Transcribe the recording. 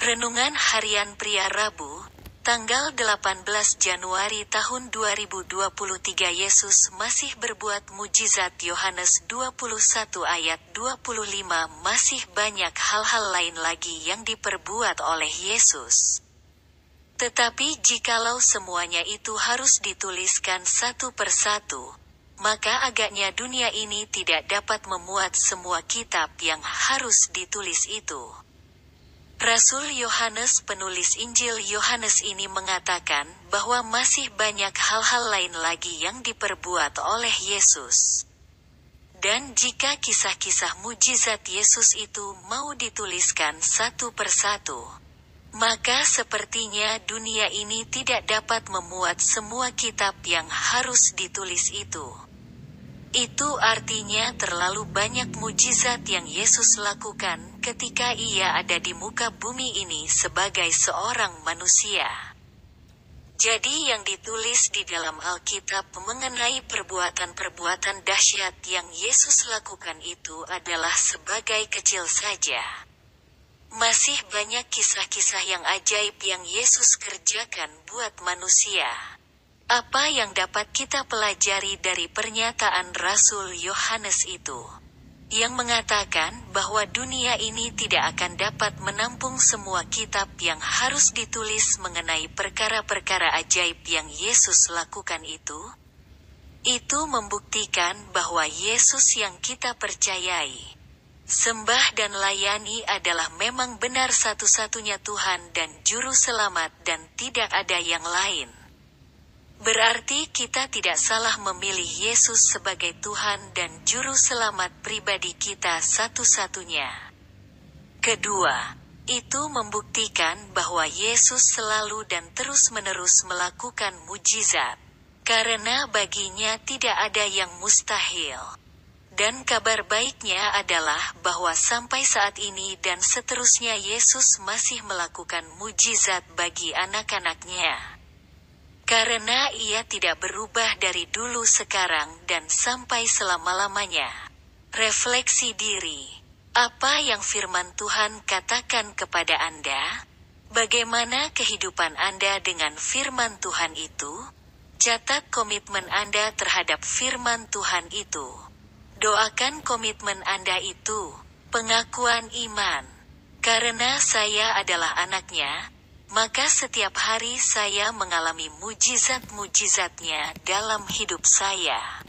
Renungan Harian Pria Rabu, tanggal 18 Januari tahun 2023 Yesus masih berbuat mujizat Yohanes 21 ayat 25 masih banyak hal-hal lain lagi yang diperbuat oleh Yesus. Tetapi jikalau semuanya itu harus dituliskan satu persatu, maka agaknya dunia ini tidak dapat memuat semua kitab yang harus ditulis itu. Rasul Yohanes penulis Injil Yohanes ini mengatakan bahwa masih banyak hal-hal lain lagi yang diperbuat oleh Yesus. Dan jika kisah-kisah mujizat Yesus itu mau dituliskan satu persatu, maka sepertinya dunia ini tidak dapat memuat semua kitab yang harus ditulis itu. Itu artinya terlalu banyak mujizat yang Yesus lakukan ketika ia ada di muka bumi ini sebagai seorang manusia. Jadi yang ditulis di dalam Alkitab mengenai perbuatan-perbuatan dahsyat yang Yesus lakukan itu adalah sebagai kecil saja. Masih banyak kisah-kisah yang ajaib yang Yesus kerjakan buat manusia. Apa yang dapat kita pelajari dari pernyataan Rasul Yohanes itu? Yang mengatakan bahwa dunia ini tidak akan dapat menampung semua kitab yang harus ditulis mengenai perkara-perkara ajaib yang Yesus lakukan itu? Itu membuktikan bahwa Yesus yang kita percayai, sembah dan layani adalah memang benar satu-satunya Tuhan dan Juru Selamat, dan tidak ada yang lain. Berarti kita tidak salah memilih Yesus sebagai Tuhan dan Juru Selamat pribadi kita satu-satunya. Kedua, itu membuktikan bahwa Yesus selalu dan terus-menerus melakukan mujizat, karena baginya tidak ada yang mustahil. Dan kabar baiknya adalah bahwa sampai saat ini dan seterusnya Yesus masih melakukan mujizat bagi anak-anaknya. Karena ia tidak berubah dari dulu sekarang dan sampai selama-lamanya. Refleksi diri. Apa yang firman Tuhan katakan kepada Anda? Bagaimana kehidupan Anda dengan firman Tuhan itu? Catat komitmen Anda terhadap firman Tuhan itu. Doakan komitmen Anda itu, pengakuan iman. Karena saya adalah anaknya, maka setiap hari saya mengalami mujizat-mujizatnya dalam hidup saya.